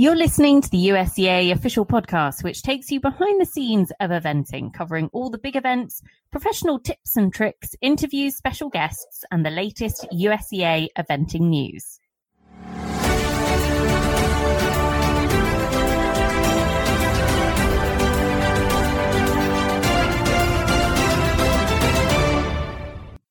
You're listening to the USEA official podcast, which takes you behind the scenes of eventing, covering all the big events, professional tips and tricks, interviews, special guests, and the latest USEA eventing news.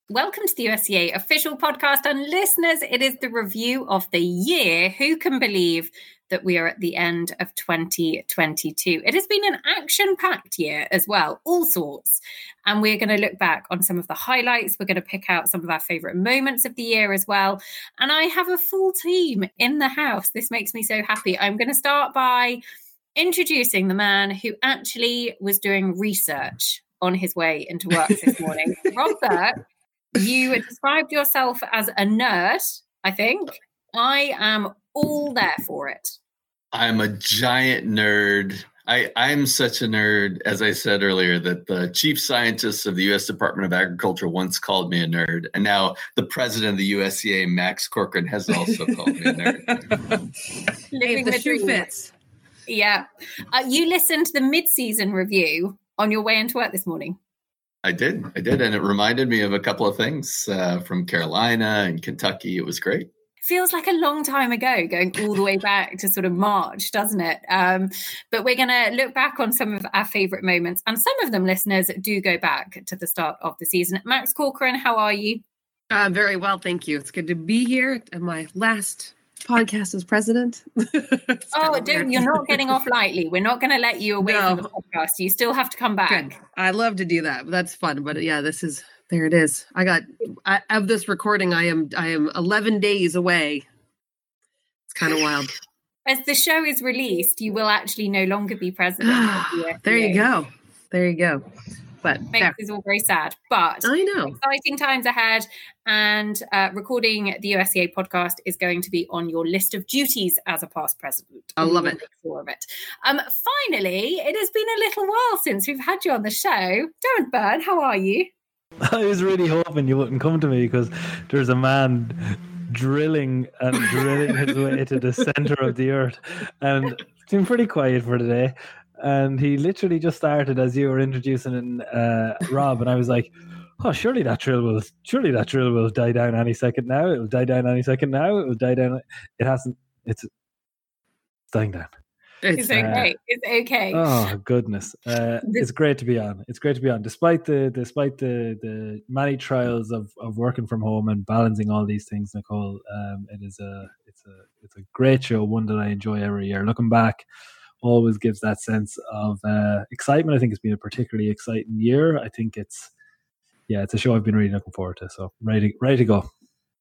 Welcome to the USEA official podcast. And listeners, it is the review of the year. Who can believe that we are at the end of 2022. It has been an action packed year as well, all sorts. And we're going to look back on some of the highlights. We're going to pick out some of our favorite moments of the year as well. And I have a full team in the house. This makes me so happy. I'm going to start by introducing the man who actually was doing research on his way into work this morning. Rob Burk, you described yourself as a nerd, I think. I am all there for it. I'm a giant nerd. I, I'm such a nerd, as I said earlier, that the chief scientist of the U.S. Department of Agriculture once called me a nerd, and now the president of the USEA, Max Corcoran, has also called me a nerd. Living the, the shoe fits. Yeah, uh, you listened to the mid-season review on your way into work this morning. I did, I did, and it reminded me of a couple of things uh, from Carolina and Kentucky. It was great feels like a long time ago, going all the way back to sort of March, doesn't it? Um, but we're going to look back on some of our favourite moments, and some of them, listeners, do go back to the start of the season. Max Corcoran, how are you? Uh, very well, thank you. It's good to be here at my last podcast as president. oh, don't, you're not getting off lightly. We're not going to let you away no. from the podcast. You still have to come back. Good. I love to do that. That's fun. But yeah, this is there it is. I got I, of this recording. I am I am 11 days away. It's kind of wild. As the show is released, you will actually no longer be president. the there you go. There you go. But makes us all very sad. But I know exciting times ahead, and uh, recording the USEA podcast is going to be on your list of duties as a past president. I love it. Sure of it. Um, finally, it has been a little while since we've had you on the show. Diarm Byrne, how are you? I was really hoping you wouldn't come to me because there's a man drilling and drilling his way to the center of the earth, and been pretty quiet for today. And he literally just started as you were introducing uh, Rob, and I was like, "Oh, surely that drill will, surely that drill will die down any second now. It will die down any second now. It will die down. It hasn't. It's dying down." It's, okay. Uh, it's okay. Oh goodness, uh, it's great to be on. It's great to be on, despite the despite the the many trials of, of working from home and balancing all these things. Nicole, um, it is a it's a it's a great show, one that I enjoy every year. Looking back, always gives that sense of uh, excitement. I think it's been a particularly exciting year. I think it's yeah, it's a show I've been really looking forward to. So ready ready to go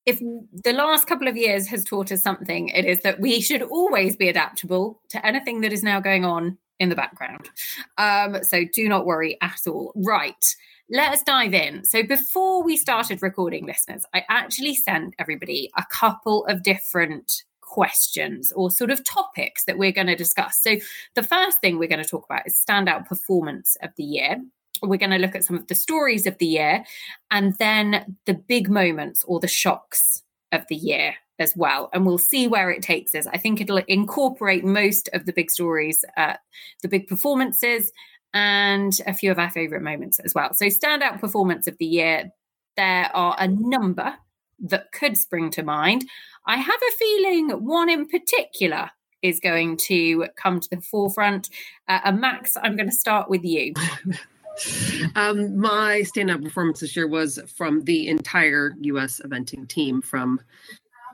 if the last couple of years has taught us something, it is that we should always be adaptable to anything that is now going on in the background. Um, so do not worry at all. Right. Let us dive in. So, before we started recording, listeners, I actually sent everybody a couple of different questions or sort of topics that we're going to discuss. So, the first thing we're going to talk about is standout performance of the year we're going to look at some of the stories of the year and then the big moments or the shocks of the year as well. And we'll see where it takes us. I think it'll incorporate most of the big stories, uh, the big performances, and a few of our favorite moments as well. So, standout performance of the year, there are a number that could spring to mind. I have a feeling one in particular is going to come to the forefront. Uh, and Max, I'm going to start with you. Um, my stand-up performance this year was from the entire U.S. eventing team, from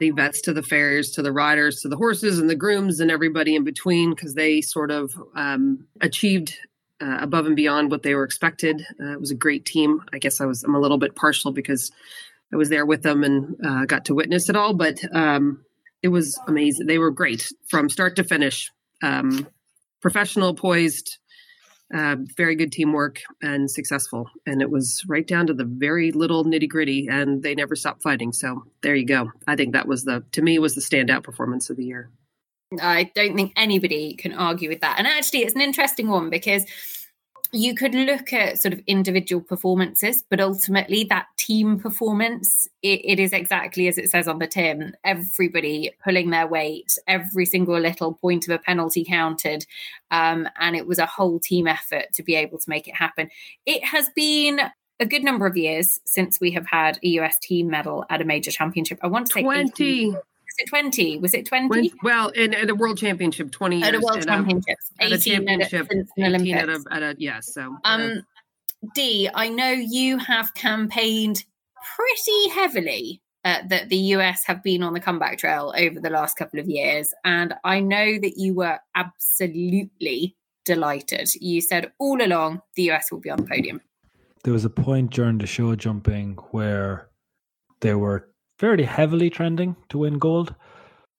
the vets to the fairs to the riders to the horses and the grooms and everybody in between, because they sort of um, achieved uh, above and beyond what they were expected. Uh, it was a great team. I guess I was I'm a little bit partial because I was there with them and uh, got to witness it all, but um, it was amazing. They were great from start to finish. Um, professional, poised, uh, very good teamwork and successful. And it was right down to the very little nitty gritty, and they never stopped fighting. So there you go. I think that was the, to me, was the standout performance of the year. I don't think anybody can argue with that. And actually, it's an interesting one because you could look at sort of individual performances, but ultimately that team performance, it, it is exactly as it says on the tin. Everybody pulling their weight, every single little point of a penalty counted. Um, and it was a whole team effort to be able to make it happen. It has been a good number of years since we have had a US team medal at a major championship. I want to say 20 it 20? Was it 20? Well, in, at a world championship, 20 years. At a world championship. 18 at a championship. At, 18 at a, at a, yes. so. Um, D, I know you have campaigned pretty heavily uh, that the US have been on the comeback trail over the last couple of years. And I know that you were absolutely delighted. You said all along the US will be on the podium. There was a point during the show jumping where they were fairly heavily trending to win gold.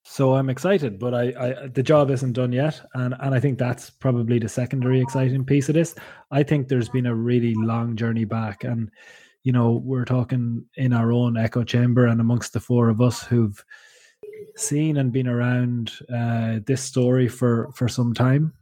So I'm excited, but I, I, the job isn't done yet, and and I think that's probably the secondary exciting piece of this. I think there's been a really long journey back, and you know we're talking in our own echo chamber and amongst the four of us who've seen and been around uh, this story for for some time.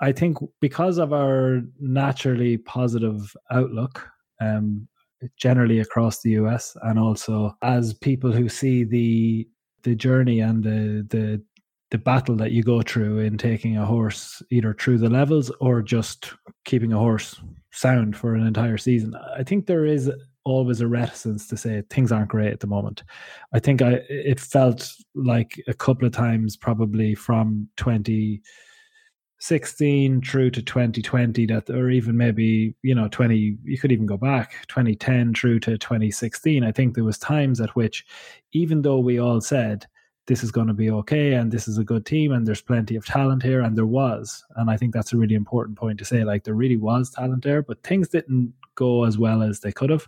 I think because of our naturally positive outlook, um, generally across the US and also as people who see the the journey and the the the battle that you go through in taking a horse either through the levels or just keeping a horse sound for an entire season. I think there is always a reticence to say things aren't great at the moment. I think I it felt like a couple of times probably from 20 16 through to 2020 that or even maybe you know 20 you could even go back 2010 through to 2016 i think there was times at which even though we all said this is going to be okay and this is a good team and there's plenty of talent here and there was and i think that's a really important point to say like there really was talent there but things didn't go as well as they could have.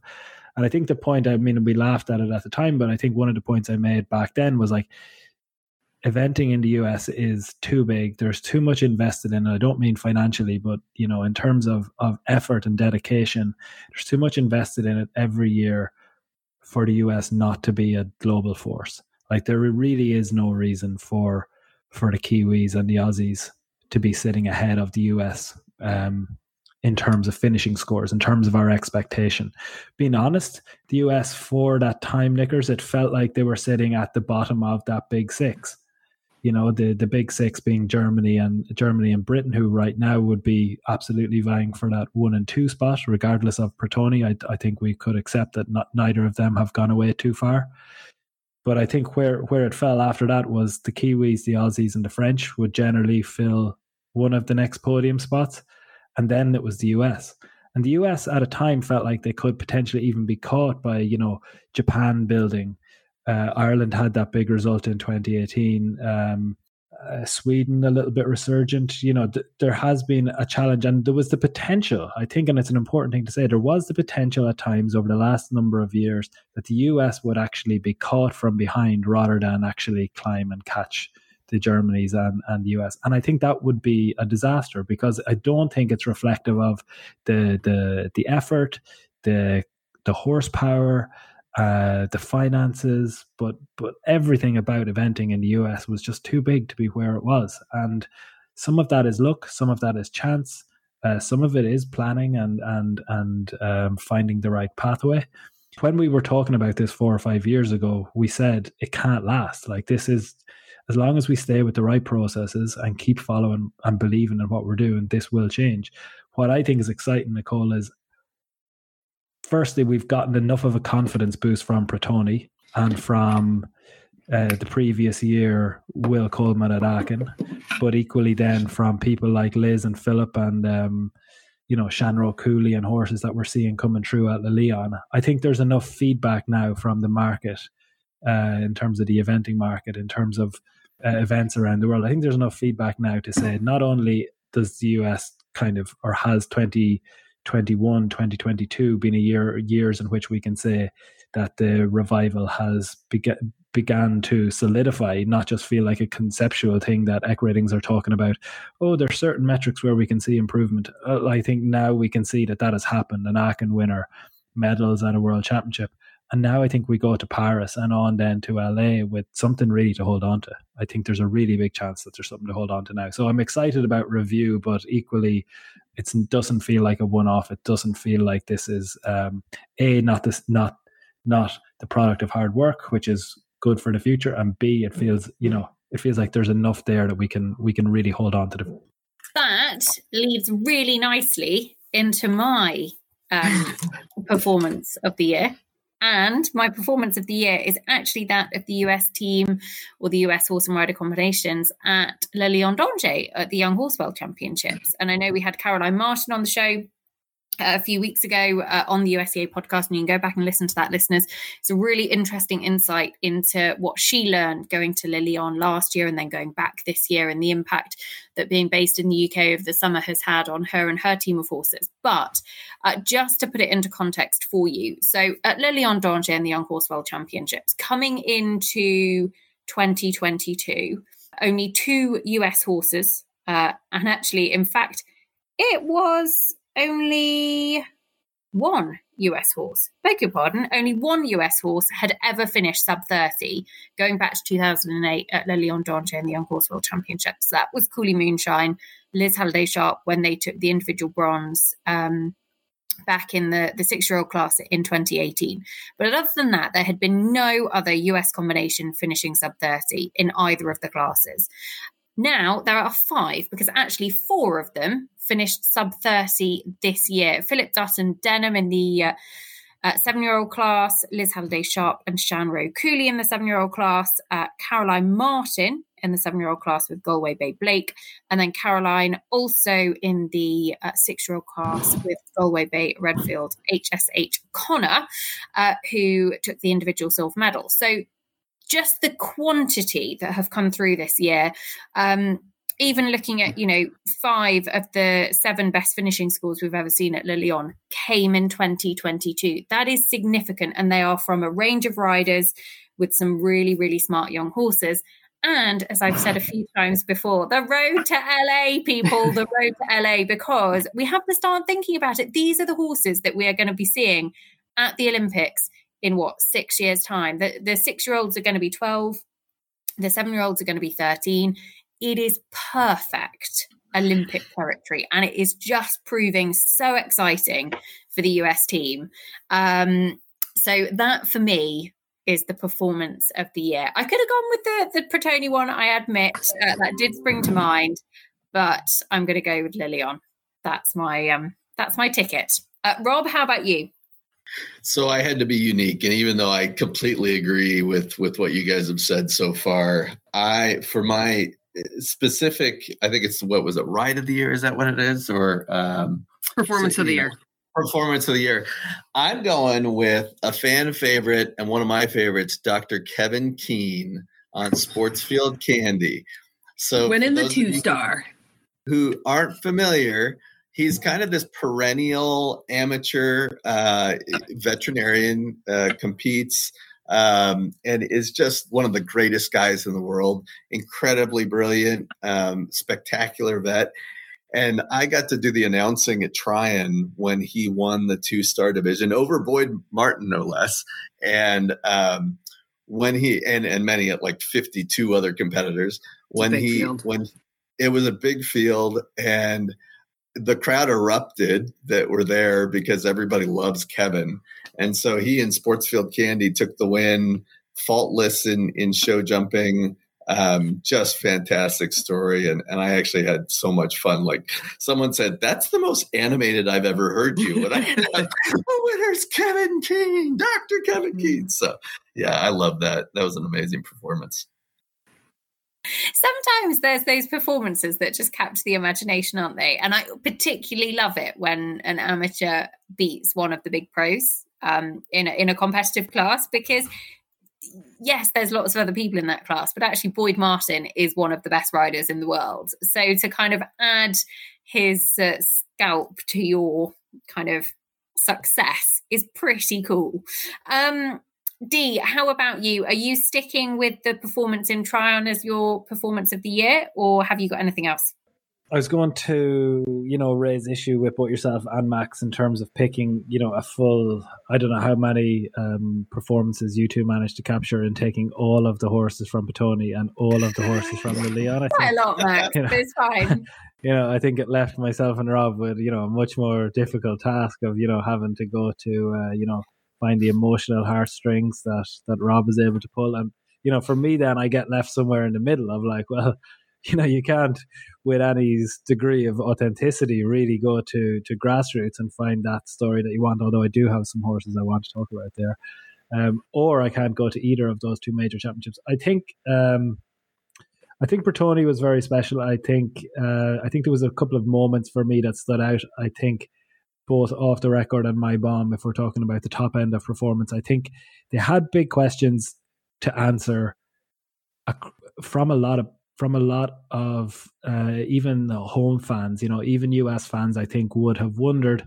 And i think the point i mean we laughed at it at the time but i think one of the points i made back then was like eventing in the US is too big. There's too much invested in it. I don't mean financially, but you know, in terms of of effort and dedication, there's too much invested in it every year for the US not to be a global force. Like there really is no reason for for the Kiwis and the Aussies to be sitting ahead of the US um, in terms of finishing scores, in terms of our expectation. Being honest, the US for that time, Nickers, it felt like they were sitting at the bottom of that big six you know the the big six being Germany and Germany and Britain, who right now would be absolutely vying for that one and two spot, regardless of Pratoni. I, I think we could accept that not, neither of them have gone away too far. But I think where where it fell after that was the Kiwis, the Aussies, and the French would generally fill one of the next podium spots, and then it was the US. And the US at a time felt like they could potentially even be caught by you know Japan building uh, Ireland had that big result in 2018. Um, uh, Sweden a little bit resurgent. You know, th- there has been a challenge, and there was the potential. I think, and it's an important thing to say, there was the potential at times over the last number of years that the US would actually be caught from behind rather than actually climb and catch the Germanys and, and the US. And I think that would be a disaster because I don't think it's reflective of the the the effort, the the horsepower, uh, the finances, but but everything about eventing in the US was just too big to be where it was. And some of that is luck, some of that is chance, uh, some of it is planning and and and um, finding the right pathway. When we were talking about this four or five years ago, we said it can't last. Like this is as long as we stay with the right processes and keep following and believing in what we're doing, this will change. What I think is exciting, Nicole, is firstly, we've gotten enough of a confidence boost from Pratoni and from uh, the previous year, Will Coleman at Aachen, but equally then from people like Liz and Philip and, um, you know, Shanroe Cooley and horses that we're seeing coming through at Le Lion. I think there's enough feedback now from the market uh, in terms of the eventing market, in terms of uh, events around the world. I think there's enough feedback now to say not only does the US kind of or has 20 2021, 2022 being a year years in which we can say that the revival has begun began to solidify, not just feel like a conceptual thing that EquiRatings are talking about. Oh, there's certain metrics where we can see improvement. Uh, I think now we can see that that has happened. An Aachen winner, medals at a world championship. And now I think we go to Paris and on then to LA with something really to hold on to. I think there's a really big chance that there's something to hold on to now. So I'm excited about review, but equally it doesn't feel like a one-off. It doesn't feel like this is um, a not this not not the product of hard work, which is good for the future, and b it feels you know it feels like there's enough there that we can we can really hold on to the. That leads really nicely into my um, performance of the year. And my performance of the year is actually that of the US team or the US horse and rider combinations at Le Lion d'Angers at the Young Horse World Championships. And I know we had Caroline Martin on the show a few weeks ago uh, on the USEA podcast, and you can go back and listen to that, listeners. It's a really interesting insight into what she learned going to Le Lion last year and then going back this year, and the impact that being based in the UK over the summer has had on her and her team of horses. But uh, just to put it into context for you, so at Le Lion d'Angers and the Young Horse World Championships, coming into 2022, only two US horses, uh, and actually, in fact, it was only one US horse, beg your pardon, only one US horse had ever finished sub 30, going back to 2008 at Le Lion d'Angers in the Young Horse World Championships. That was Cooley Moonshine, Liz Halliday Sharp when they took the individual bronze um, back in the, the six year old class in 2018. But other than that, there had been no other US combination finishing sub 30 in either of the classes. Now there are five because actually four of them finished sub 30 this year. Philip Dutton Denham in the uh, uh, seven year old class, Liz Halliday Sharp and Shanroe Cooley in the seven year old class, uh, Caroline Martin in the seven year old class with Galway Bay Blake, and then Caroline also in the uh, six year old class with Galway Bay Redfield HSH Connor, uh, who took the individual silver medal. So just the quantity that have come through this year. Um, even looking at you know five of the seven best finishing scores we've ever seen at Le Lion came in 2022 that is significant and they are from a range of riders with some really really smart young horses. And as i've said a few times before the road to la people the road to la because we have to start thinking about it. These are the horses that we are going to be seeing at the olympics in what six years time. The, the six year olds are going to be 12 the seven year olds are going to be 13 it is perfect Olympic territory, and it is just proving so exciting for the US team. Um, so that for me is the performance of the year. I could have gone with the the Pratoni one. I admit uh, that did spring to mind, but I'm going to go with Le Lion. That's my um, that's my ticket. Uh, Rob, how about you? So I had to be unique, and even though I completely agree with with what you guys have said so far, I for my specific i think it's what was it ride of the year? Is that what it is? Or um performance of the year. performance of the year. I'm going with a fan favorite and one of my favorites dr kevin Keane on sportsfield candy. So winning the two star who aren't familiar he's kind of this perennial amateur uh, veterinarian uh, competes um, and is just one of the greatest guys in the world. Incredibly brilliant, um, spectacular vet. And I got to do the announcing at Tryon when he won the two star division over Boyd Martin, no less. And um, when he and and many at like 52 other competitors when he field. when it was a big field and the crowd erupted that were there because everybody loves Kevin. And so he and Sportsfield Candy took the win, faultless in, in show jumping. Um, just fantastic story. And, and I actually had so much fun. Like someone said, that's the most animated I've ever heard you. And I had, oh, there's Kevin King, Dr. Kevin. King. So yeah, I love that. That was an amazing performance. Sometimes there's those performances that just capture the imagination, aren't they? And I particularly love it when an amateur beats one of the big pros um, in a, in a competitive class because yes, there's lots of other people in that class, but actually Boyd Martin is one of the best riders in the world. So to kind of add his uh, scalp to your kind of success is pretty cool. Um, Dee, how about you? Are you sticking with the performance in Tryon as your performance of the year, or have you got anything else? I was going to, you know, raise issue with both yourself and Max in terms of picking, you know, a full. I don't know how many um, performances you two managed to capture in taking all of the horses from Pratoni and all of the horses from the Lion. Quite a lot, Max. You know, it's fine. you know, I think it left myself and Rob with you know a much more difficult task of you know having to go to uh, you know find the emotional heartstrings that that Rob is able to pull, and you know, for me, then I get left somewhere in the middle of like, well, you know, you can't with any degree of authenticity really go to to grassroots and find that story that you want. Although I do have some horses I want to talk about there. Um, or I can't go to either of those two major championships. I think um, I think Pratoni was very special. I think uh, I think there was a couple of moments for me that stood out. I think both off the record and Mai Baum if we're talking about the top end of performance, I think they had big questions to answer from a lot of from a lot of uh, even home fans. You know, even US fans, I think would have wondered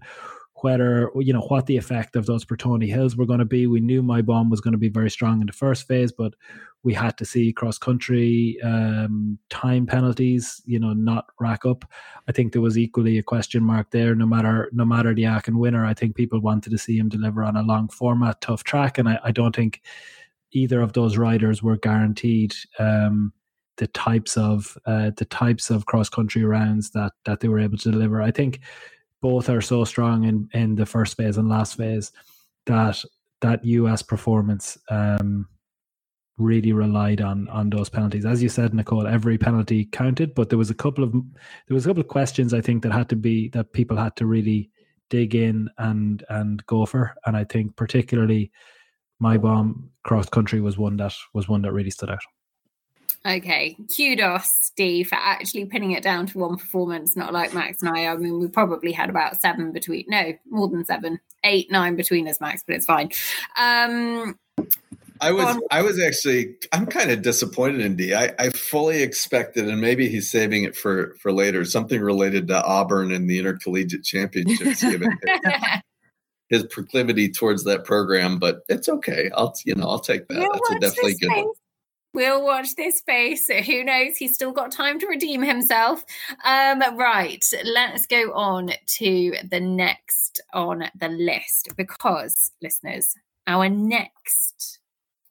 whether you know what the effect of those Pratoni Hills were going to be. We knew Mai Baum was going to be very strong in the first phase, but we had to see cross country um, time penalties, you know, not rack up. I think there was equally a question mark there. No matter no matter the Aachen winner, I think people wanted to see him deliver on a long format, tough track, and I, I don't think either of those riders were guaranteed. Um, the types of uh, the types of cross country rounds that that they were able to deliver. I think both are so strong in in the first phase and last phase that that US performance um, really relied on on those penalties. As you said, Nicole, every penalty counted, but there was a couple of there was a couple of questions I think that had to be that people had to really dig in and and go for, and I think particularly Mai Baum cross country was one that was one that really stood out. Okay, kudos, Steve, for actually pinning it down to one performance, not like Max and I. I mean, we probably had about seven between, no, more than seven, eight, nine between us, Max, but it's fine. Um, I was, I was actually, I'm kind of disappointed in D. I, I fully expected, and maybe he's saving it for for later, something related to Auburn and the intercollegiate championships, given his proclivity towards that program. But it's okay. I'll, you know, I'll take that. That's a definitely good one. We'll watch this space. Who knows? He's still got time to redeem himself. Um, right, let's go on to the next on the list because, listeners, our next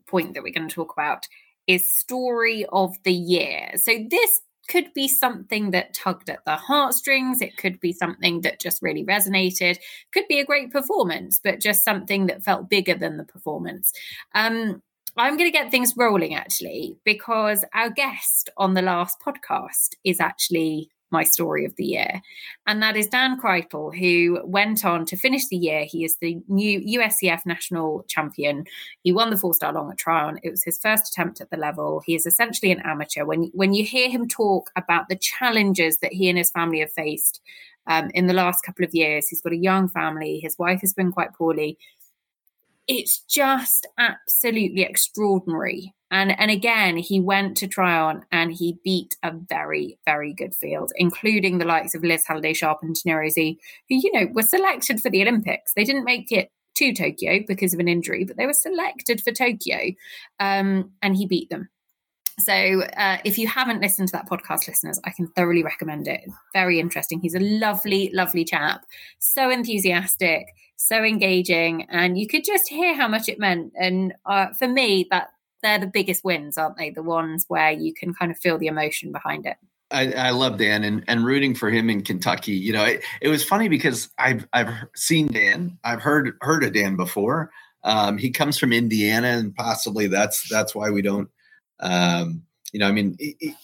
point that we're going to talk about is story of the year. So this could be something that tugged at the heartstrings. It could be something that just really resonated. Could be a great performance, but just something that felt bigger than the performance. Um, I'm going to get things rolling actually, because our guest on the last podcast is actually my story of the year. And that is Dan Kreitl, who went on to finish the year. He is the new USEF national champion. He won the four star long at Tryon. It was his first attempt at the level. He is essentially an amateur. When, when you hear him talk about the challenges that he and his family have faced um, in the last couple of years, he's got a young family. His wife has been quite poorly it's just absolutely extraordinary. And and again, he went to Tryon and he beat a very, very good field, including the likes of Liz Halliday Sharp and Tineri who, you know, were selected for the Olympics. They didn't make it to Tokyo because of an injury, but they were selected for Tokyo. Um, and he beat them. So uh, if you haven't listened to that podcast, listeners, I can thoroughly recommend it. Very interesting. He's a lovely, lovely chap, so enthusiastic so engaging, and you could just hear how much it meant. And uh, for me, that they're the biggest wins, aren't they? The ones where you can kind of feel the emotion behind it. I, I, love Dan and, and rooting for him in Kentucky. You know, it, it, was funny because I've I've seen Dan. I've heard heard of Dan before. Um, he comes from Indiana, and possibly that's that's why we don't. Um, you know, I mean,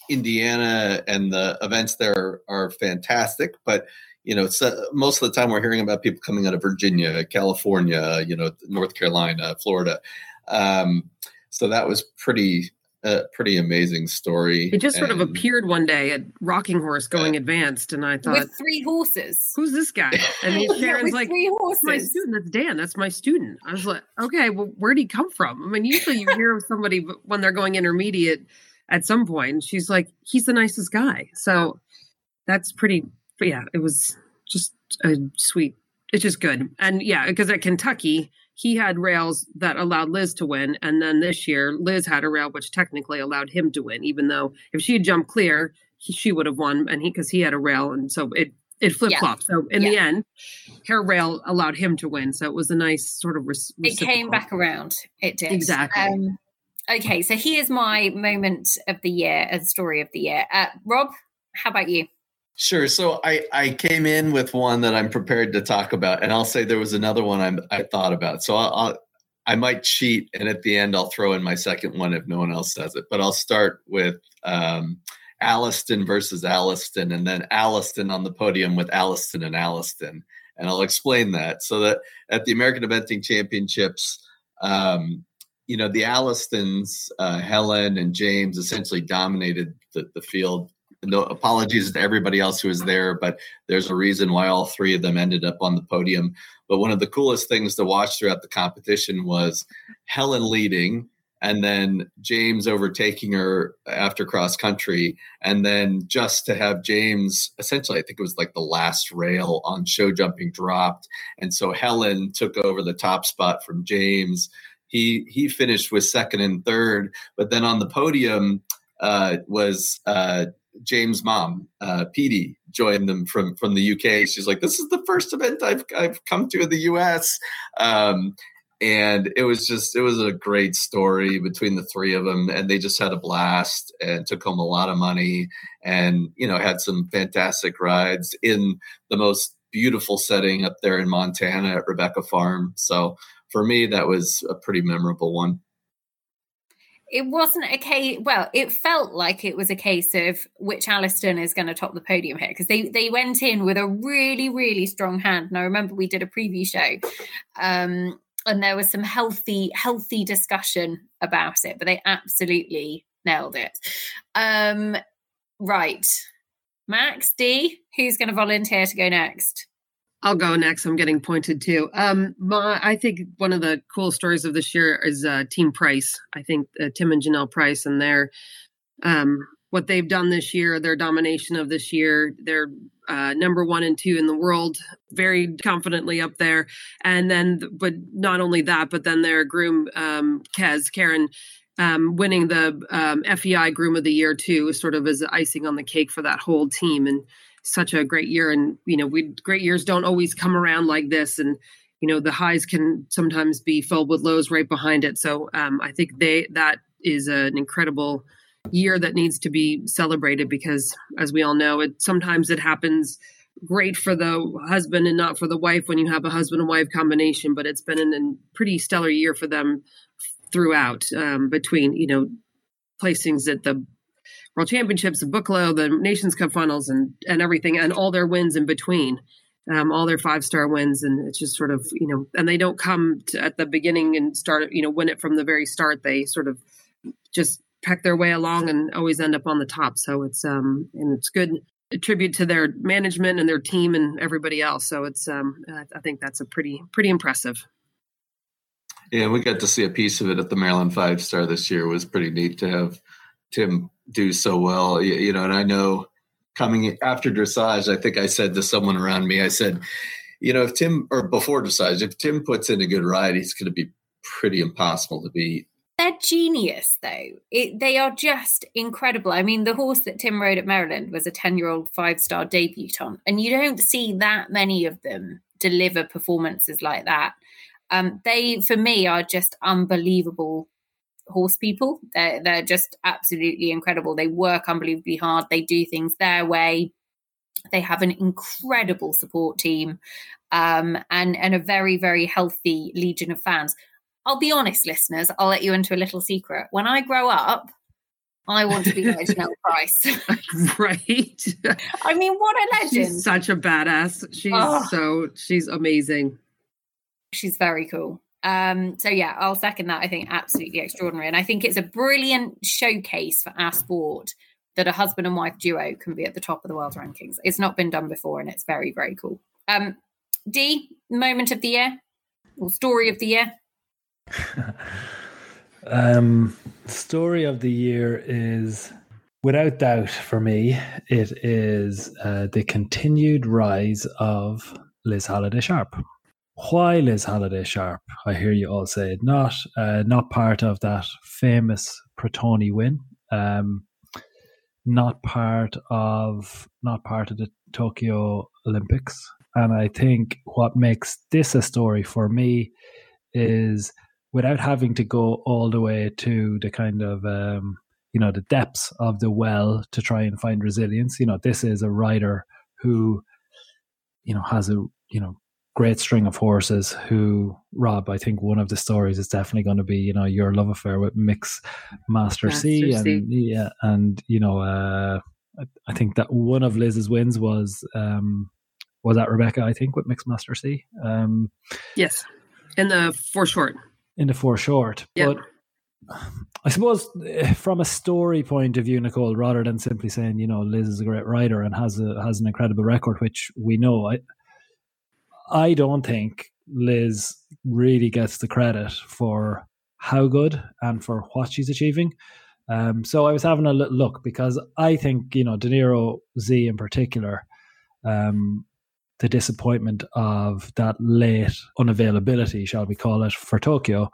Indiana and the events there are fantastic, but you know, so most of the time we're hearing about people coming out of Virginia, California, you know, North Carolina, Florida. Um, so that was pretty, uh, pretty amazing story. It just sort and, of appeared one day at Rocking Horse going uh, advanced, and I thought, with three horses, who's this guy? And he's Sharon's like, three horses. my student. That's Dan. That's my student. I was like, okay, well, where'd he come from? I mean, usually you hear of somebody when they're going intermediate at some point. She's like, he's the nicest guy. So that's pretty but yeah, it was just a sweet. It's just good, and yeah, because at Kentucky he had rails that allowed Liz to win, and then this year Liz had a rail which technically allowed him to win, even though if she had jumped clear, he, she would have won, and he because he had a rail, and so it it flip flopped. Yeah. So in yeah. the end, her rail allowed him to win. So it was a nice sort of. it came back around. It did exactly. Um, okay, so here's my moment of the year, a story of the year. Uh, Rob, how about you? Sure. So I, I came in with one that I'm prepared to talk about, and I'll say there was another one I'm, I thought about. So I'll, I'll I might cheat, and at the end I'll throw in my second one if no one else says it. But I'll start with um, Alliston versus Alliston, and then Alliston on the podium with Alliston and Alliston, and I'll explain that. So that at the American Eventing Championships, um, you know, the Allistons, uh, Helen and James essentially dominated the, the field. No apologies to everybody else who was there, but there's a reason why all three of them ended up on the podium. But one of the coolest things to watch throughout the competition was Helen leading, and then James overtaking her after cross country, and then just to have James essentially, I think it was like the last rail on show jumping dropped, and so Helen took over the top spot from James. He he finished with second and third, but then on the podium uh, was uh, James' mom, uh, Petey, joined them from from the UK. She's like, "This is the first event I've I've come to in the US." Um, and it was just it was a great story between the three of them and they just had a blast and took home a lot of money and you know had some fantastic rides in the most beautiful setting up there in montana at rebecca farm so for me that was a pretty memorable one it wasn't a case well it felt like it was a case of which Alliston is going to top the podium here because they they went in with a really really strong hand. And i remember we did a preview show um, and there was some healthy healthy discussion about it but they absolutely nailed it. Um right. Max d who's going to volunteer to go next I'll go next. I'm getting pointed to. Um, my, I think one of the cool stories of this year is uh, Team Price. I think uh, Tim and Jonelle Price and their um, what they've done this year, their domination of this year. They're uh, number one and two in the world, very confidently up there. And then, but not only that, but then their groom, um, Kez, Karen, um, winning the um, FEI Groom of the Year too, is sort of as icing on the cake for that whole team. And such a great year. And you know, we great years don't always come around like this. And you know, the highs can sometimes be filled with lows right behind it. So um, I think they that is an incredible year that needs to be celebrated because as we all know it sometimes it happens great for the husband and not for the wife when you have a husband and wife combination but it's been an, a pretty stellar year for them throughout um, between you know placings at the world championships the Boekelo the nations cup finals and and everything and all their wins in between um, all their five star wins and it's just sort of you know and they don't come to, at the beginning and start you know win it from the very start they sort of just peck their way along and always end up on the top. So it's um and it's good tribute to their management and their team and everybody else. So it's um I think that's a pretty pretty impressive. Yeah, we got to see a piece of it at the Maryland Five Star this year. It was pretty neat to have Tim do so well. You, you know, and I know coming after dressage, I think I said to someone around me, I said, you know, if Tim or before dressage, if Tim puts in a good ride, he's going to be pretty impossible to beat. They're genius though. It, they are just incredible. I mean the horse that tim rode at maryland was a 10 year old five star debutant and you don't see that many of them deliver performances like that. Um, they for me are just unbelievable horse people they're, they're just absolutely incredible they work unbelievably hard they do things their way they have an incredible support team um, and and a very very healthy legion of fans I'll be honest, listeners, I'll let you into a little secret. When I grow up, I want to be like Jonelle Price. right. I mean, what a legend. She's such a badass. She's oh. so she's amazing. She's very cool. Um, so yeah, I'll second that. I think absolutely extraordinary. And I think it's a brilliant showcase for our sport that a husband and wife duo can be at the top of the world rankings. It's not been done before and it's very, very cool. Um, D, moment of the year or story of the year? um, story of the year is without doubt for me, it is uh, the continued rise of Liz Halliday Sharp. Why Liz Halliday Sharp? I hear you all say not uh, not part of that famous Pratoni win. Um, not part of not part of the Tokyo Olympics. And I think what makes this a story for me is without having to go all the way to the kind of um, you know, the depths of the well to try and find resilience. You know, this is a rider who, you know, has a, you know, great string of horses who Rob, I think one of the stories is definitely going to be, you know, your love affair with Miks Master, Master C, and yeah, and you know, uh, I, think that one of Liz's wins was um was that Rebecca, I think, with Miks Master C. Um Yes. In the four short. In the four short. Yep. But I suppose eh, from a story point of view, Nicole, rather than simply saying, you know, Liz is a great writer and has a has an incredible record, which we know, I I don't think Liz really gets the credit for how good and for what she's achieving. Um, so I was having a look because I think you know De Niro Z in particular, um, the disappointment of that late unavailability, shall we call it, for Tokyo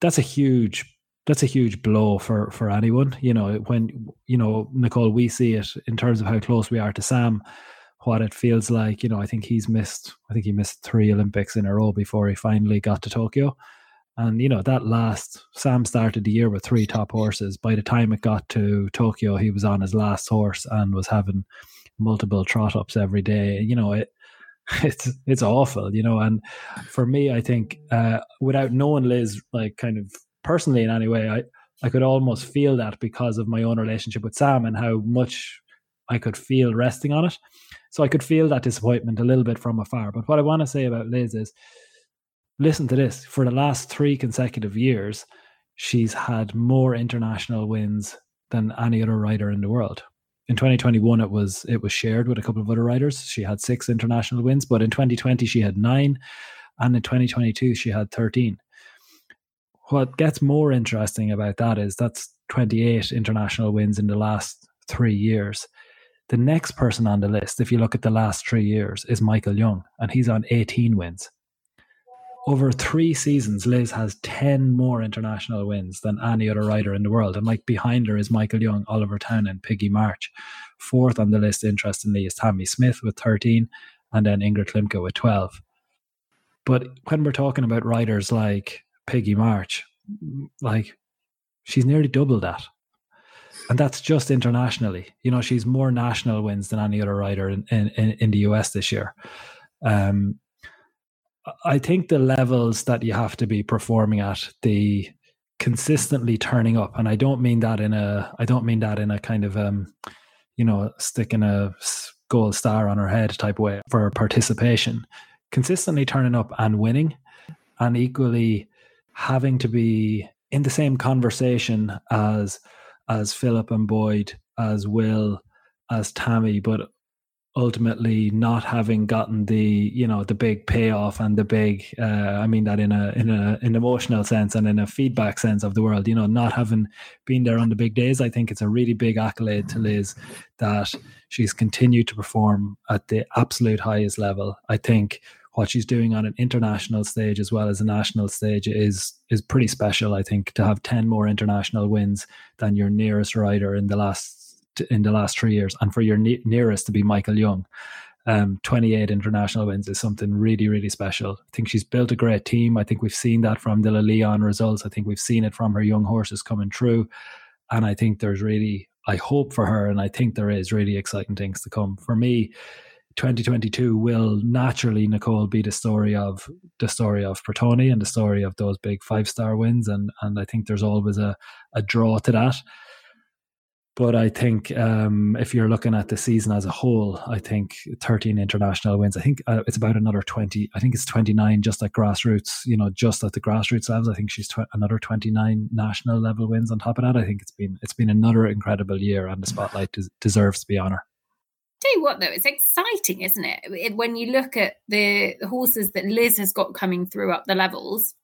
that's a huge that's a huge blow for for anyone. You know, when you know Nicole, we see it in terms of how close we are to Sam. What it feels like, you know, I think he's missed. I think he missed three Olympics in a row before he finally got to Tokyo. And you know that last Sam started the year with three top horses. By the time it got to Tokyo, he was on his last horse and was having multiple trot ups every day. You know, it it's it's awful, you know. And for me, I think uh, without knowing Liz, like kind of personally in any way, I I could almost feel that because of my own relationship with Sam and how much I could feel resting on it. So I could feel that disappointment a little bit from afar. But what I want to say about Liz is, listen to this: for the last three consecutive years, she's had more international wins than any other rider in the world. In 2021 it was it was shared with a couple of other riders she had six international wins but in 2020 she had nine and in 2022 she had 13 what gets more interesting about that is that's 28 international wins in the last three years the next person on the list if you look at the last three years is Michael Jung and he's on 18 wins over three seasons, Liz has 10 more international wins than any other rider in the world. And like behind her is Michael Jung, Oliver Townend, and Piggy March. Fourth on the list, interestingly, is Tamie Smith with 13, and then Ingrid Klimke with 12. But when we're talking about riders like Piggy March, like she's nearly double that. And that's just internationally. You know, she's more national wins than any other rider in, in, in the US this year. Um, I think the levels that you have to be performing at, the consistently turning up, and I don't mean that in a, I don't mean that in a kind of, um, you know, sticking a gold star on her head type way for participation. Consistently turning up and winning, and equally having to be in the same conversation as as Philip and Boyd, as Will, as Tamie, but ultimately not having gotten the you know the big payoff and the big uh, i mean that in a in a an emotional sense and in a feedback sense of the world. You know not having been there on the big days i think it's a really big accolade to liz that she's continued to perform at the absolute highest level. I think what she's doing on an international stage as well as a national stage is is pretty special i think to have 10 more international wins than your nearest rider in the last in the last three years, and for your ne- nearest to be Michael Jung. Um, 28 international wins is something really, really special. I think she's built a great team. I think we've seen that from the Le Lion results. I think we've seen it from her young horses coming through. And I think there's really, I hope for her, and I think there is really exciting things to come. For me, 2022 will naturally, Nicole, be the story of the story of Pratoni and the story of those big five star wins. And and I think there's always a, a draw to that. But I think um, if you're looking at the season as a whole, I think 13 international wins. I think uh, it's about another 20. I think it's 29 just at grassroots. You know, just at the grassroots levels. I think she's tw- another 29 national level wins on top of that. I think it's been it's been another incredible year, and the spotlight des- deserves to be on her. Tell you what, though, it's exciting, isn't it? When you look at the horses that Liz has got coming through up the levels,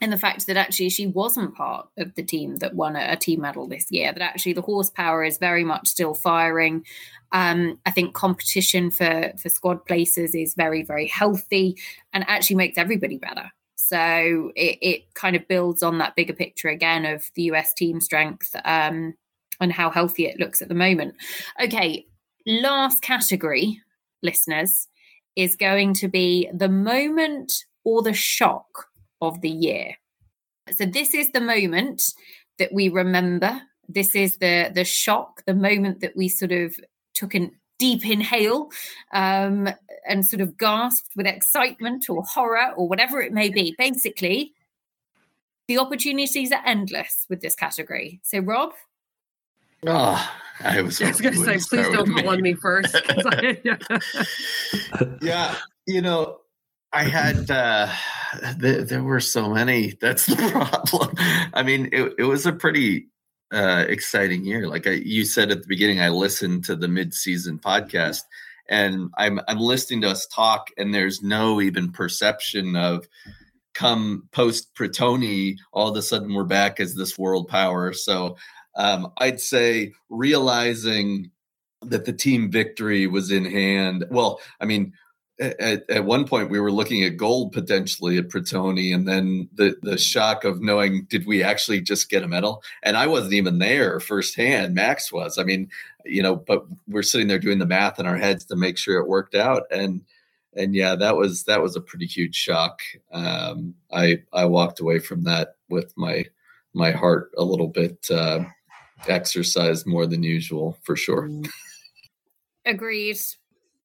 and the fact that actually she wasn't part of the team that won a, a, team medal this year that actually the horsepower is very much still firing. Um, i think competition for for squad places is very very healthy and actually makes everybody better. So it, it kind of builds on that bigger picture again of the us team strength um, and how healthy it looks at the moment. Okay last category listeners is going to be the moment or the shock of the year. So, this is the moment that we remember This is the the shock, the moment that we sort of took a deep inhale um, and sort of gasped with excitement or horror or whatever it may be. Basically, the opportunities are endless with this category. So, Rob. Oh, I was, I was going to say, please don't call on me first. I, yeah, you know, I had uh, th- there were so many. That's the problem. I mean, it, it was a pretty uh, exciting year. Like I, you said at the beginning, I listened to the mid-season podcast, and I'm I'm listening to us talk, and there's no even perception of come post Pratoni, all of a sudden we're back as this world power. So um, I'd say realizing that the team victory was in hand. Well, I mean, at, at one point we were looking at gold potentially at Pratoni, and then the the shock of knowing did we actually just get a medal? And I wasn't even there firsthand. Max was. I mean, you know, but we're sitting there doing the math in our heads to make sure it worked out, and and yeah, that was that was a pretty huge shock. Um, I I walked away from that with my my heart a little bit uh, exercised more than usual for sure. Agreed,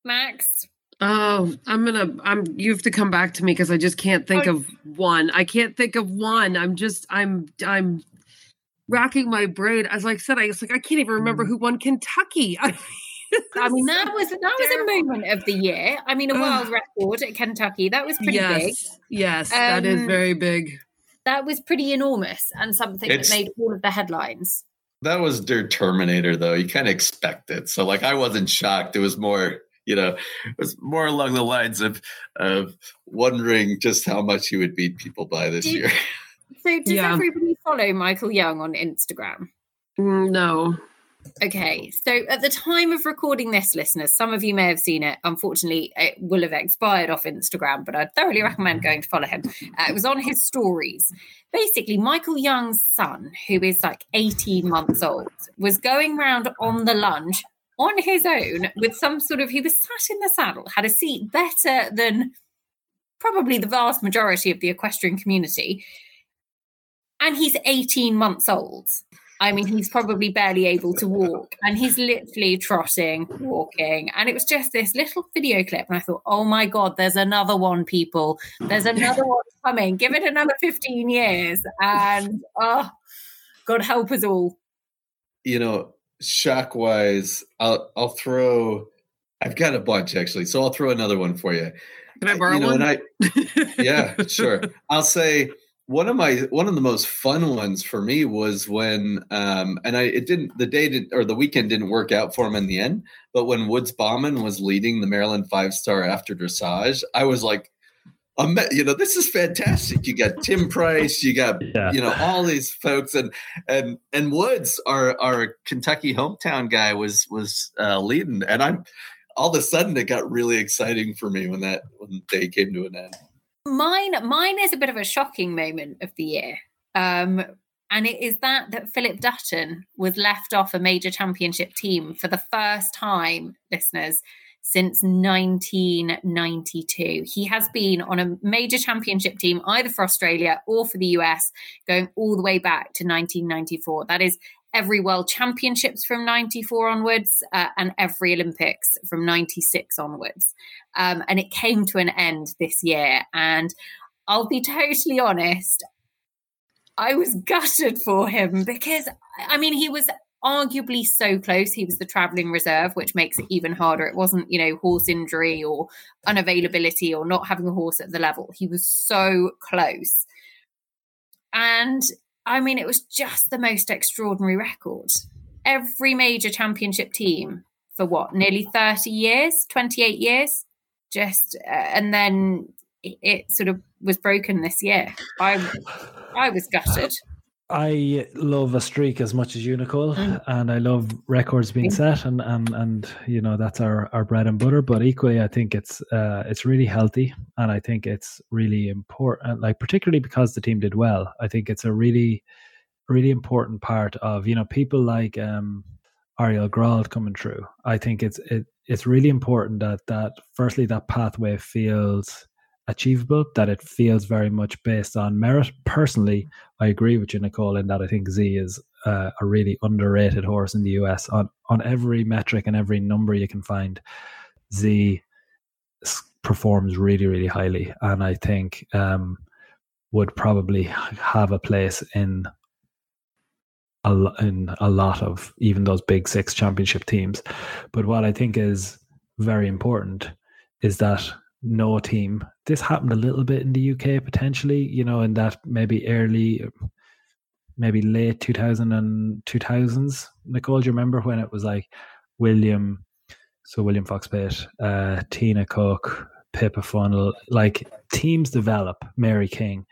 Max. Oh, I'm gonna. I'm. You have to come back to me because I just can't think oh. of one. I can't think of one. I'm just. I'm. I'm racking my brain. As like I said, I was like I can't even remember mm. who won Kentucky. I, I mean, that was that was a moment of the year. I mean, a world record at Kentucky. That was pretty yes, big. Yes, um, that is um, very big. That was pretty enormous and something it's, that made all of the headlines. That was their Terminator, though. You kind of expect it. So, like, I wasn't shocked. It was more you know, it was more along the lines of of wondering just how much he would beat people by this Did, year. So does yeah. everybody follow Michael Jung on Instagram? Mm, no. Okay, so at the time of recording this, listeners, some of you may have seen it. Unfortunately, it will have expired off Instagram, but I'd thoroughly recommend going to follow him. Uh, it was on his stories. Basically, Michael Jung's son, who is like 18 months old, was going around on the lunge on his own with some sort of, he was sat in the saddle, had a seat better than probably the vast majority of the equestrian community. And he's 18 months old. I mean, he's probably barely able to walk and he's literally trotting, walking. And it was just this little video clip. And I thought, oh my God, there's another one, people. There's another one coming. Give it another 15 years. And oh, God help us all. You know, shock wise, I'll I'll throw. I've got a bunch actually, so I'll throw another one for you. Can I borrow you know, one? I, yeah, sure. I'll say one of my one of the most fun ones for me was when um and I it didn't the day did or the weekend didn't work out for him in the end, but when Woods Baughman was leading the Maryland five star after dressage, I was like you know, this is fantastic. You got Tim Price, you got yeah. you know all these folks, and and and Woods, our our Kentucky hometown guy, was was uh, leading, and I'm all of a sudden it got really exciting for me when that when the day came to an end. Mine, mine is a bit of a shocking moment of the year. Um, and it is that that Phillip Dutton was left off a major championship team for the first time, listeners, since 1992. He has been on a major championship team either for Australia or for the US going all the way back to 1994. That is every World Championships from 94 onwards uh, and every Olympics from 96 onwards. Um, and it came to an end this year. And I'll be totally honest, I was gutted for him because, I mean, he was arguably so close. He was the travelling reserve, which makes it even harder. It wasn't, you know, horse injury or unavailability or not having a horse at the level. He was so close. And I mean, it was just the most extraordinary record. Every major championship team for what, nearly 30 years, 28 years, just, uh, and then it, it sort of was broken this year. I, I was gutted. I love a streak as much as you, Nicole, mm. and I love records being set, and and and you know that's our our bread and butter. But equally, I think it's uh, it's really healthy, and I think it's really important. Like particularly because the team did well, I think it's a really really important part of you know people like um, Ariel Grald coming through. I think it's it it's really important that that firstly that pathway feels achievable, that it feels very much based on merit. Personally, I agree with you, Nicole, in that I think Z is uh, a really underrated horse in the US on on every metric and every number you can find. Z performs really really highly, and I think um, would probably have a place in a, in a lot of even those big six championship teams. But what I think is very important is that no team. This happened a little bit in the UK potentially, you know, in that maybe early, maybe late 2000 and 2000s. Nicole, do you remember when it was like William, so William Fox-Pitt, uh, Tina Cook, Pippa Funnell, like teams develop, Mary King,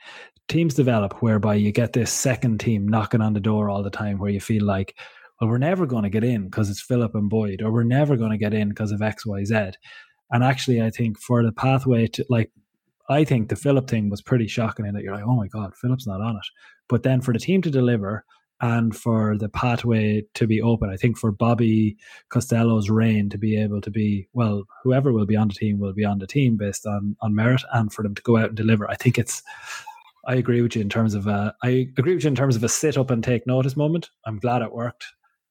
teams develop whereby you get this second team knocking on the door all the time where you feel like, well, we're never going to get in because it's Phillip and Boyd, or we're never going to get in because of X, Y, Z. And actually, I think for the pathway to like, I think the Phillip thing was pretty shocking in that you're like, oh my God, Phillip's not on it. But then for the team to deliver and for the pathway to be open, I think for Bobby Costello's reign to be able to be, well, whoever will be on the team will be on the team based on, on merit and for them to go out and deliver. I think it's, I agree with you in terms of a, I agree with you in terms of a sit up and take notice moment. I'm glad it worked.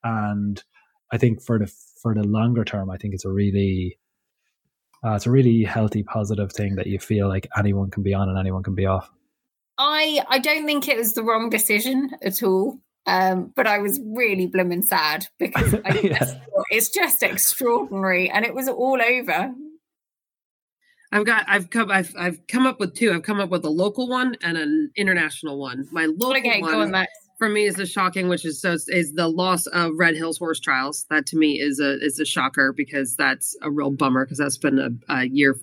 And I think for the, for the longer term, I think it's a really, uh, it's a really healthy, positive thing that you feel like anyone can be on and anyone can be off. I I don't think it was the wrong decision at all. Um, but I was really blooming sad because I yeah. just it's just extraordinary, and it was all over. I've got I've come I've I've come up with two. I've come up with a local one and an international one. My local okay, one, go on, Max for me is the shocking, which is so is the loss of Red Hills Horse Trials. That to me is a is a shocker because that's a real bummer because that's been a, a year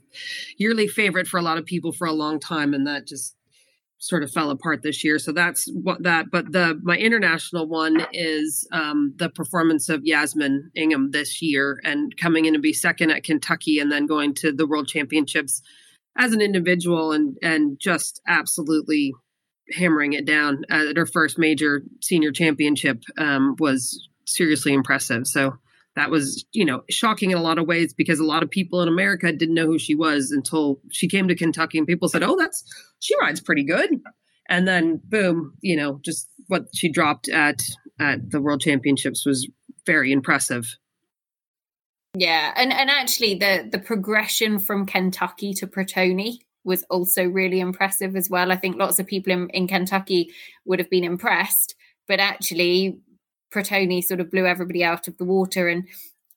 yearly favorite for a lot of people for a long time, and that just sort of fell apart this year. So that's what that. But the my international one is um, the performance of Yasmin Ingham this year and coming in to be second at Kentucky and then going to the World Championships as an individual and and just absolutely hammering it down at her first major senior championship um, was seriously impressive. So that was, you know, shocking in a lot of ways because a lot of people in America didn't know who she was until she came to Kentucky and people said, "Oh, that's she rides pretty good." And then boom, you know, just what she dropped at at the World Championships was very impressive. Yeah, and and actually the the progression from Kentucky to Pratoni was also really impressive as well. I think lots of people in, in Kentucky would have been impressed, but actually, Pratoni sort of blew everybody out of the water. And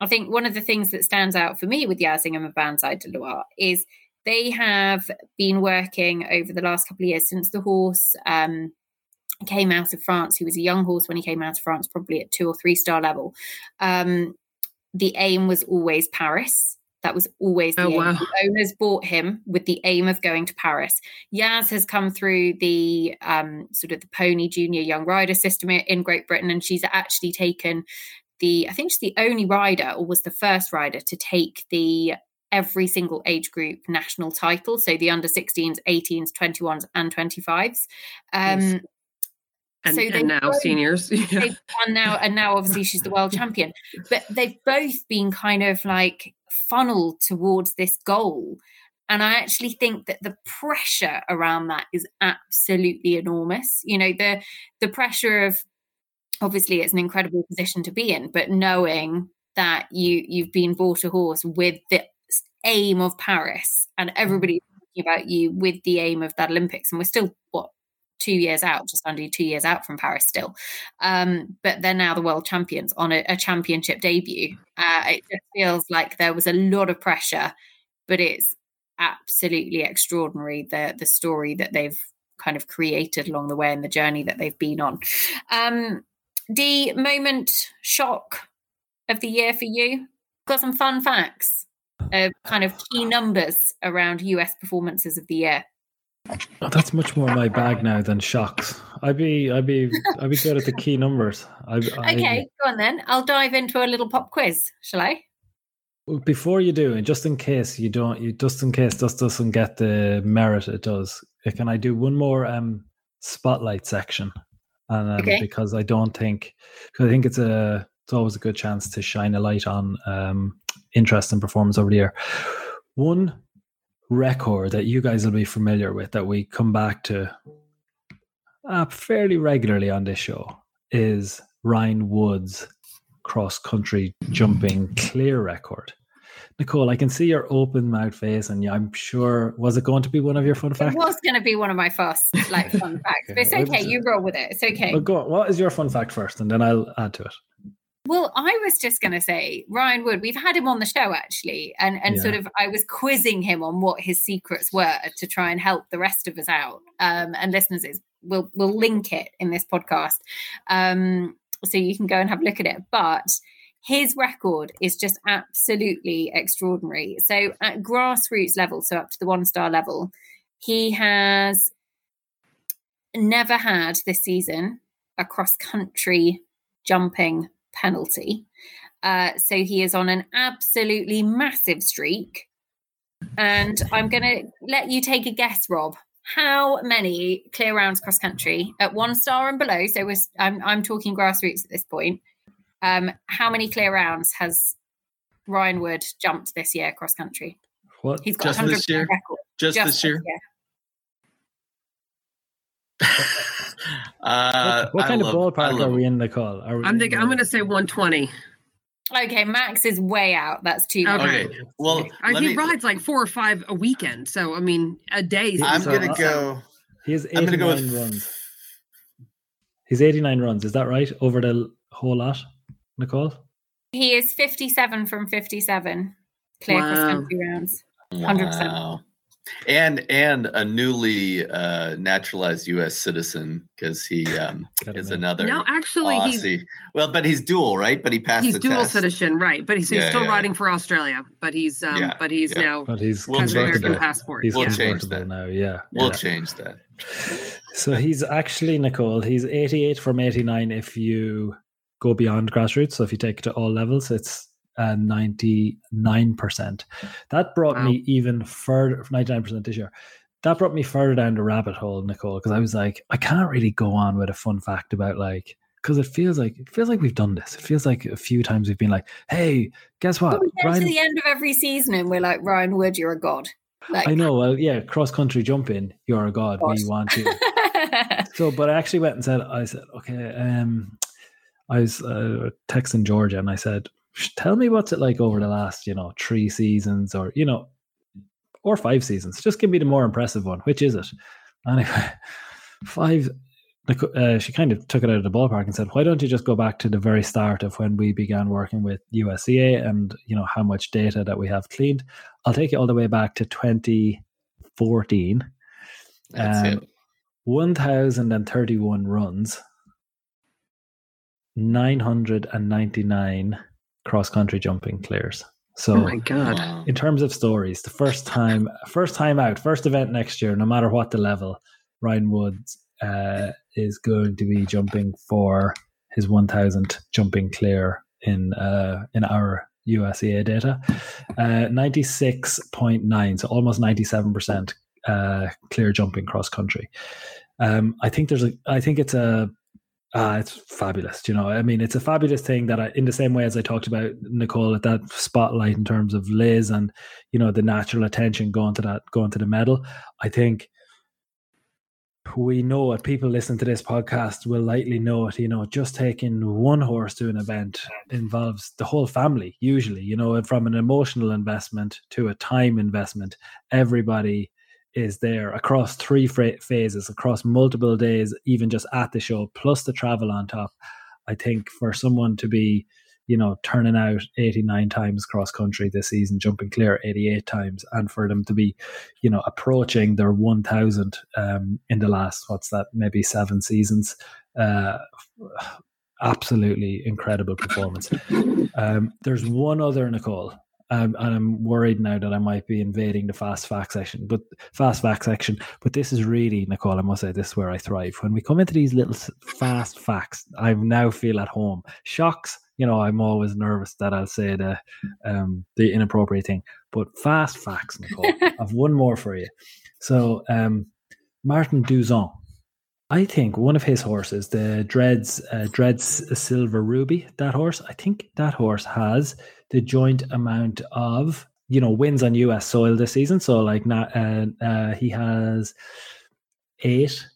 I think one of the things that stands out for me with Yas Ingham and Banzai du Loir is they have been working over the last couple of years since the horse um, came out of France. He was a young horse when he came out of France, probably at two or three star level. Um, the aim was always Paris. That was always the oh. Wow. The owners bought him with the aim of going to Paris. Yaz has come through the um, sort of the pony junior young rider system in Great Britain, and she's actually taken the, I think she's the only rider or was the first rider to take the every single age group national title. So the under 16s, 18s, 21s, and 25s. Um, yes and, so and now both, seniors they've now and now obviously she's the world champion but they've both been kind of like funneled towards this goal. And i actually think that the pressure around that is absolutely enormous. You know the the pressure of obviously it's an incredible position to be in but knowing that you you've been bought a horse with the aim of paris and mm. everybody's talking about you with the aim of that olympics and we're still what two years out, just under two years out from Paris still. Um, but they're now the world champions on a, a championship debut. Uh, it just feels like there was a lot of pressure, but it's absolutely extraordinary the the story that they've kind of created along the way and the journey that they've been on. Um, the moment shock of the year for you? Got some fun facts of kind of key numbers around US performances of the year. Oh, that's much more my bag now than shocks. I'd be, I'd be, I'd be good at the key numbers. I, okay, go on then. I'll dive into a little pop quiz. Shall I? Before you do, and just in case you don't, you just in case this doesn't get the merit it does, uh, can I do one more um spotlight section? And um, okay. because I don't think, because I think it's a, it's always a good chance to shine a light on um interest and performance over the year. One record that you guys will be familiar with that we come back to uh, fairly regularly on this show is Ryan Wood's cross country jumping clear record? Nicole, I can see your open mouth face, and I'm sure was it going to be one of your fun facts? It was going to be one of my first like fun facts, but it's okay. You roll with it. It's okay. Well, go on. What is your fun fact first, and then I'll add to it. Well, I was just going to say Ryan Wood. We've had him on the show actually, and and yeah. sort of I was quizzing him on what his secrets were to try and help the rest of us out. Um, and listeners, is we'll we'll link it in this podcast, um, so you can go and have a look at it. But his record is just absolutely extraordinary. So at grassroots level, so up to the one star level, he has never had this season a cross country jumping penalty. Uh, so he is on an absolutely massive streak. And I'm going to let you take a guess, Rob. How many clear rounds cross country at one star and below? So I'm, I'm talking grassroots at this point. Um, how many clear rounds has Ryan Wood jumped this year cross country? What? He's got Just this year? Just, Just, this year? year. uh, what, what kind of ballpark are we in, Nicole? Are we I'm thinking. I'm going to say 120. Okay, Max is way out. That's too. Okay, okay. well, I, he me, rides like four or five a weekend. So I mean, a day. I'm going to go. He has 89 go with, runs. He's 89 runs. Is that right? Over the whole lot? Nicole? He is 57 from 57 clear wow. cross country rounds. 100%. Wow. And and a newly uh, naturalized U.S. citizen because he um, is another. No, actually, Aussie. well, but he's dual, right? But he passed. He's dual test. citizen, right? But he's, he's yeah, still yeah. riding for Australia. But he's um, yeah, but he's now. But he's we'll American passport. He's we'll change that now. Yeah, we'll change that. So he's actually Nicole. He's 88 from 89. If you go beyond grassroots. So if you take it to all levels, it's 99%. That brought wow. me even further, 99% this year. That brought me further down the rabbit hole, Nicole, because I was like, I can't really go on with a fun fact about like, because it feels like it feels like we've done this. It feels like a few times we've been like, "Hey, guess what?" we get Ryan... to the end of every season, and we're like, "Ryan Wood, you're a god." Like... I know. Well, yeah, cross country jumping, you're a god. god. We want you. so, but I actually went and said, I said, okay, um, I was uh, texting Georgia and I said, "Tell me what's it like over the last, you know, three seasons, or you know, or five seasons. Just give me the more impressive one. Which is it?" Anyway, five. Uh, she kind of took it out of the ballpark and said, "Why don't you just go back to the very start of when we began working with USEA and you know how much data that we have cleaned? I'll take you all the way back to 2014. That's um, it. 1,031 runs 999 cross country jumping clears. So, oh my god! In terms of stories, the first time, first time out, first event next year, no matter what the level, Ryan Woods uh, is going to be jumping for his 1,000 jumping clear in uh, in our USEA data, uh, 96.9, so almost 97 percent uh, clear jumping cross country. Um, I think there's a, I think it's a uh, it's fabulous. You know, I mean, it's a fabulous thing that I, in the same way as I talked about Nicole at that spotlight in terms of Liz and, you know, the natural attention going to that, going to the medal. I think we know it. People listen to this podcast will likely know it. You know, just taking one horse to an event involves the whole family, usually, you know, from an emotional investment to a time investment. Everybody is there across three phases, across multiple days, even just at the show, plus the travel on top. I think for someone to be, you know, turning out 89 times cross country this season, jumping clear 88 times, and for them to be, you know, approaching their 1000 um, in the last, what's that, maybe seven seasons. Uh, absolutely incredible performance. Um, there's one other, Nicole, um, and I'm worried now that I might be invading the fast fact section, but fast fact section. But this is really, Nicole, I must say, this is where I thrive. When we come into these little fast facts, I now feel at home. Shocks, you know, I'm always nervous that I'll say the um, the inappropriate thing. But fast facts, Nicole, I've one more for you. So, um, Martin Duzon, I think one of his horses, the Dreads, uh, Dreads Silver Ruby, that horse, I think that horse has the joint amount of you know wins on U.S. soil this season. So like not uh, uh, he has eight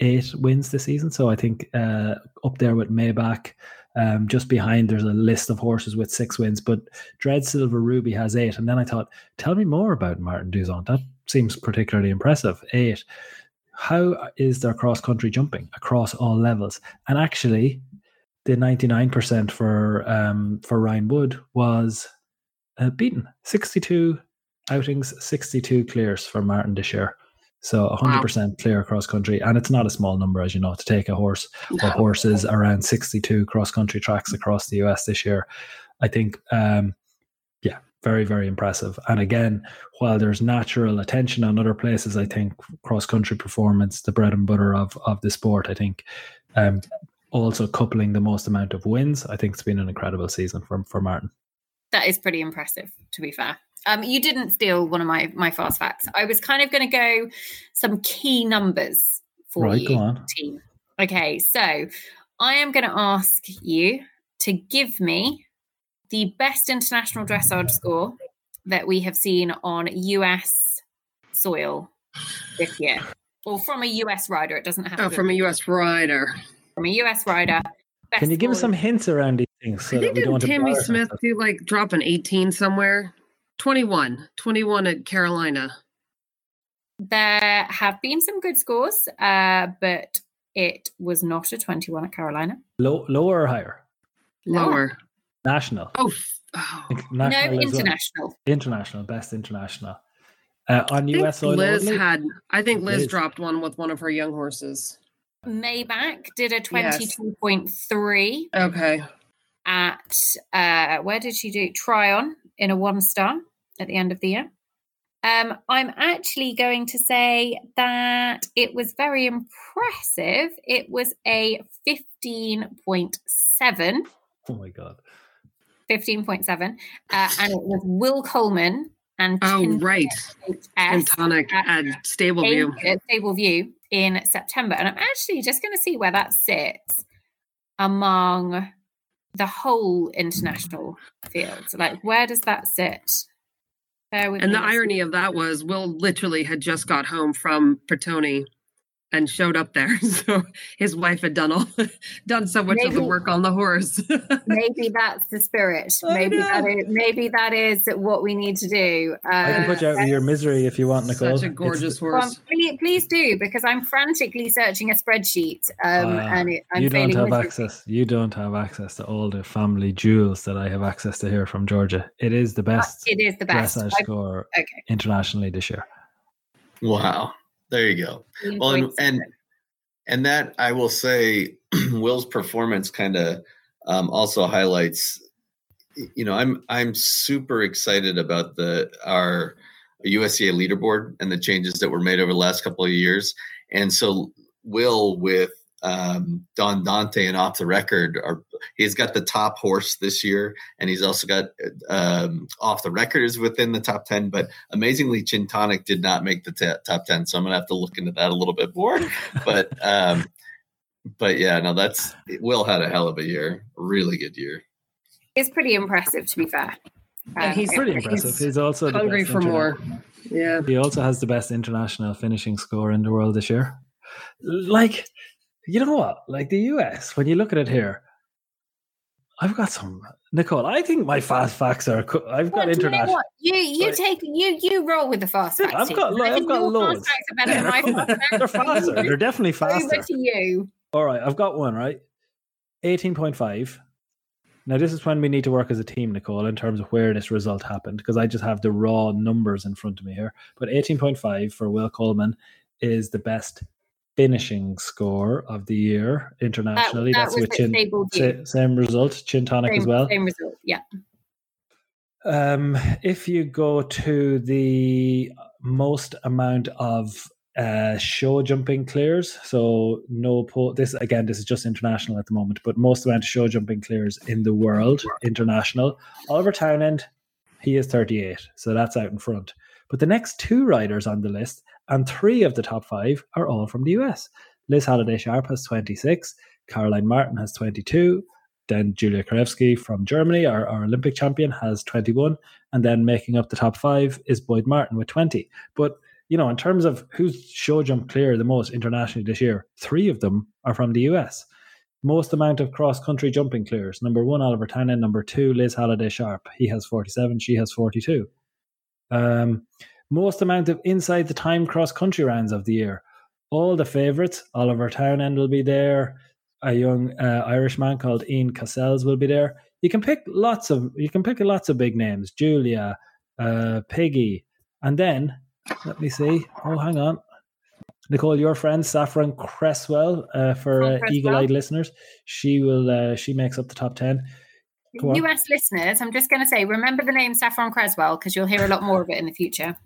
eight wins this season. So I think uh, up there with Maybach. Um, just behind, there's a list of horses with six wins, but Dread Silver Ruby has eight. And then I thought, tell me more about Martin Duzon. That seems particularly impressive. Eight. How is their cross country jumping across all levels? And actually, the 99% for um, for Ryan Wood was uh, beaten. 62 outings, 62 clears for Martin this year. So 100% wow. clear across country. And it's not a small number, as you know, to take a horse or horses around 62 cross country tracks across the US this year. I think, um, very, very impressive. And again, while there's natural attention on other places, I think cross country performance, the bread and butter of, of the sport, I think um, also coupling the most amount of wins, I think it's been an incredible season for, for Martin. That is pretty impressive, to be fair. Um, you didn't steal one of my my fast facts. I was kind of going to go some key numbers for right, you, team. Okay, so I am going to ask you to give me the best international dressage score that we have seen on US soil this year, or from a US rider. It doesn't have oh, to from a US rider. From a US rider. Can you give us some hints around these things? So I think did Tamie Smith do like drop an 18 somewhere? 21. 21 at Carolina. There have been some good scores, uh, but it was not a 21 at Carolina. Low, lower or higher? Lower. National. Oh, oh. National no, international. Well. International, best international. Uh, on US soil. Liz only? had, I think Liz, Liz, dropped one with one of her young horses. Maybach did a 22.3. Yes. Okay. At, uh, where did she do? Tryon in a one star at the end of the year. Um, I'm actually going to say that it was very impressive. It was a 15.7. Oh my God. 15.7. Uh, and it was Will Coleman and Oh, right. Tonic at Stable View. At Stable View in September. And I'm actually just going to see where that sits among the whole international field. Like, where does that sit? and the irony of that was Will literally had just got home from Pratoni and showed up there. So his wife had done all done so much maybe, of the work on the horse. maybe that's the spirit. Maybe that is maybe that is what we need to do. Uh, I can put you out of your misery if you want, Nicole. Such a gorgeous it's, horse. Well, please, please, do because I'm frantically searching a spreadsheet. Um, uh, and it, you don't have misery. access. You don't have access to all the family jewels that I have access to here from Georgia. It is the best. Uh, it is the best score okay. internationally this year. Wow. There you go. Well, and, and, and that I will say, Will's performance kind of um, also highlights. You know, I'm I'm super excited about the our USEA leaderboard and the changes that were made over the last couple of years. And so, Will with um, Don Dante and off the record are he's got the top horse this year, and he's also got um, off the record is within the top ten. But amazingly, Chin Tonic did not make the t- top ten, so I'm gonna have to look into that a little bit more. but um, but yeah, no, that's Will had a hell of a year, really good year. It's pretty impressive, to be fair. Yeah, he's pretty impressive. He's, he's also hungry for more. Yeah, he also has the best international finishing score in the world this year. Like you know what? Like the US, when you look at it here, I've got some Nicole. I think my fast facts are. I've got international. You you take you you roll with the fast facts. I've got I I've got loads. Yeah, they're, they're faster. They're definitely faster. Over to you. All right, I've got one right. Eighteen point five. Now this is when we need to work as a team, Nicole, in terms of where this result happened, because I just have the raw numbers in front of me here. But eighteen point five for Will Coleman is the best finishing score of the year internationally. That, that That's with Chin, same result, Chin Tonic same, as well. Same result, yeah. Um, if you go to the most amount of uh, show jumping clears, so no po- this again, this is just international at the moment, but most amount of show jumping clears in the world, international. Oliver Townend, he is 38, so that's out in front. But the next two riders on the list and three of the top five are all from the US. Liz Halliday Sharp has 26, Caroline Martin has 22, then Julia Krajewski from Germany, our, our Olympic champion, has 21, and then making up the top five is Boyd Martin with 20. But you know, in terms of who's show jump clear the most internationally this year, three of them are from the US. Most amount of cross country jumping clears. Number one, Oliver Townend. Number two, Liz Halliday Sharp. He has 47, she has 42. Um, most amount of inside the time cross country rounds of the year. All the favourites. Oliver Townend will be there. A young uh, Irish man called Ian Cassels will be there. You can pick lots of you can pick lots of big names. Julia, uh, Piggy, and then let me see. Oh, hang on. Nicole, your friend Saffron Cresswell, uh, for uh, eagle-eyed listeners, she will. Uh, she makes up the top ten. US listeners, I'm just going to say, remember the name Saffron Cresswell because you'll hear a lot more of it in the future.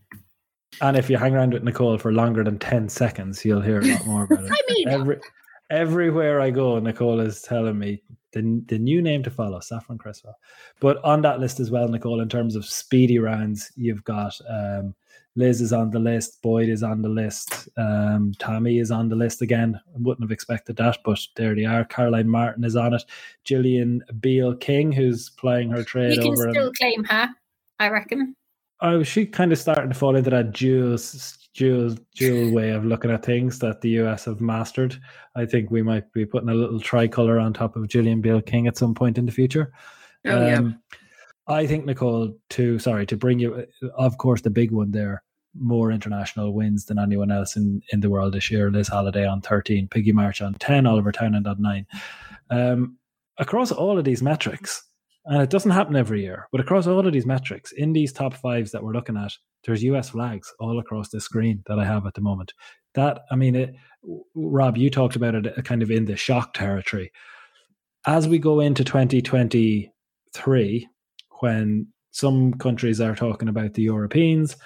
And if you hang around with Nicole for longer than ten seconds, you'll hear a lot more about it. I mean, Every, everywhere I go, Nicole is telling me the the new name to follow, Saffron Cresswell. But on that list as well, Nicole, in terms of speedy rounds, you've got um, Liz is on the list. Boyd is on the list. Um, Tommy is on the list again. I wouldn't have expected that, but there they are. Caroline Martin is on it. Gillian Beale King, who's playing her trade you can over. still claim her, I reckon. Oh, she kind of starting to fall into that dual, dual, dual way of looking at things that the US have mastered. I think we might be putting a little tricolor on top of Gillian Beale King at some point in the future. Oh, um, yeah. I think Nicole, to sorry to bring you, of course, the big one there more international wins than anyone else in, in the world this year. Liz Halliday on 13, Piggy March on 10, Oliver Townend on 9. Um, across all of these metrics, and it doesn't happen every year, but across all of these metrics, in these top fives that we're looking at, there's US flags all across the screen that I have at the moment. That, I mean, it, Rob, you talked about it uh, kind of in the shock territory. As we go into 2023, when some countries are talking about the Europeans,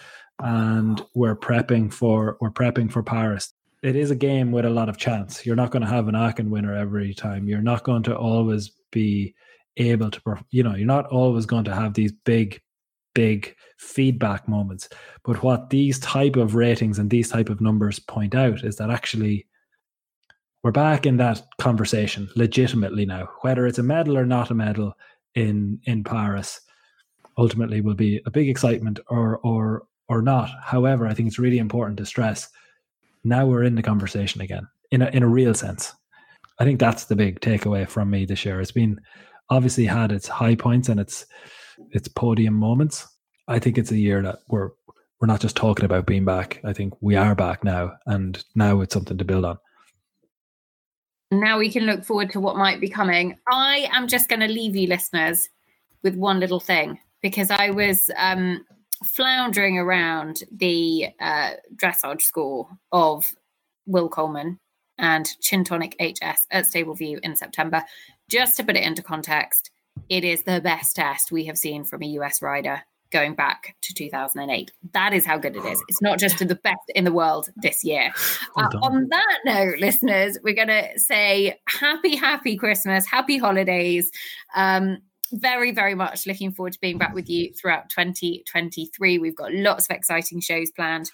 and we're prepping for we're prepping for Paris. It is a game with a lot of chance. You're not going to have an Aachen winner every time. You're not going to always be able to, you know, you're not always going to have these big, big feedback moments. But what these type of ratings and these type of numbers point out is that actually we're back in that conversation legitimately now. Whether it's a medal or not a medal in in Paris, ultimately will be a big excitement or or or not. However, I think it's really important to stress now we're in the conversation again in a, in a real sense. I think that's the big takeaway from me this year. It's been obviously had its high points and its its podium moments. I think it's a year that we're we're not just talking about being back. I think we are back now, and now it's something to build on. Now we can look forward to what might be coming. I am just going to leave you, listeners, with one little thing because I was um, floundering around the uh, dressage score of Will Coleman and Chin Tonic HS at Stable View in September. Just to put it into context, it is the best test we have seen from a US rider going back to 2008. That is how good it is. It's not just the best in the world this year. Uh, on that note, listeners, we're going to say happy, happy Christmas, happy holidays. Um, very, very much looking forward to being back with you throughout 2023. We've got lots of exciting shows planned.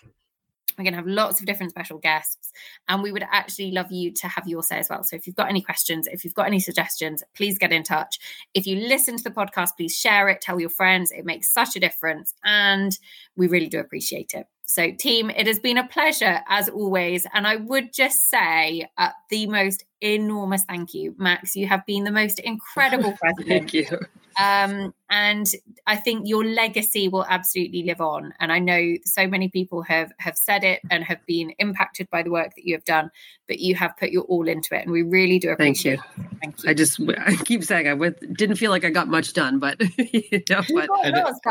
We're going to have lots of different special guests, and we would actually love you to have your say as well. So, if you've got any questions, if you've got any suggestions, please get in touch. If you listen to the podcast, please share it, tell your friends. It makes such a difference, and we really do appreciate it. So, team, it has been a pleasure as always. And I would just say uh, the most enormous thank you, Max. You have been the most incredible president. thank you. Um, and I think your legacy will absolutely live on. And I know so many people have have said it and have been impacted by the work that you have done, but you have put your all into it, and we really do appreciate. Thank you. It. Thank you. I just I keep saying I with, didn't feel like I got much done, but you know, but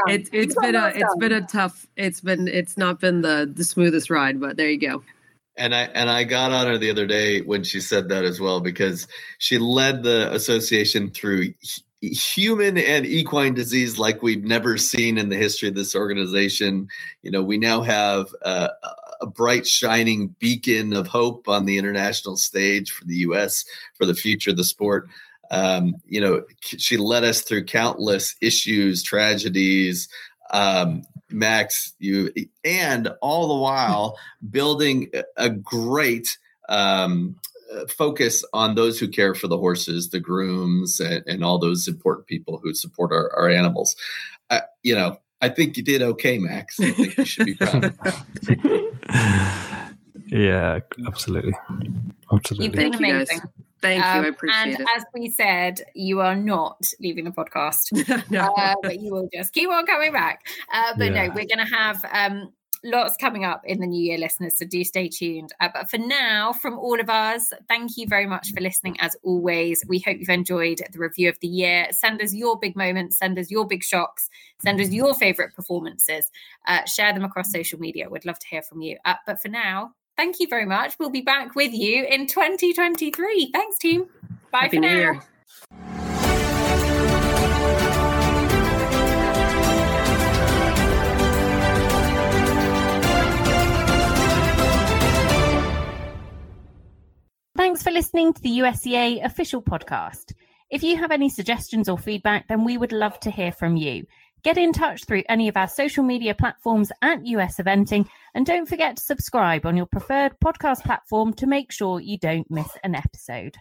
it, it's been a it's been a tough. It's been it's not been the the smoothest ride, but there you go. And I and I got on her the other day when she said that as well because she led the association through human and equine disease like we've never seen in the history of this organization. You know, we now have a, a bright, shining beacon of hope on the international stage for the U.S. for the future of the sport. Um, you know, she led us through countless issues, tragedies. Um, Max, you and all the while building a great um, uh, focus on those who care for the horses, the grooms, and, and all those important people who support our, our animals. Uh, you know, I think you did okay, Max. I think you should be proud. yeah, absolutely. Absolutely. You've been Thank you, amazing. Thank you. Um, I appreciate and it. as we said, you are not leaving the podcast. No. uh, but you will just keep on coming back. Uh, but Yeah. no, we're going to have um, lots coming up in the new year, listeners. So do stay tuned. Uh, but for now, from all of us, thank you very much for listening. As always, we hope you've enjoyed the review of the year. Send us your big moments, send us your big shocks, send us your favorite performances. Uh, share them across social media. We'd love to hear from you. Uh, but for now, thank you very much. We'll be back with you in 2023. Thanks, team. Bye Happy for now. Year. Thanks for listening to the USEA official podcast. If you have any suggestions or feedback, then we would love to hear from you. Get in touch through any of our social media platforms at US Eventing, and don't forget to subscribe on your preferred podcast platform to make sure you don't miss an episode.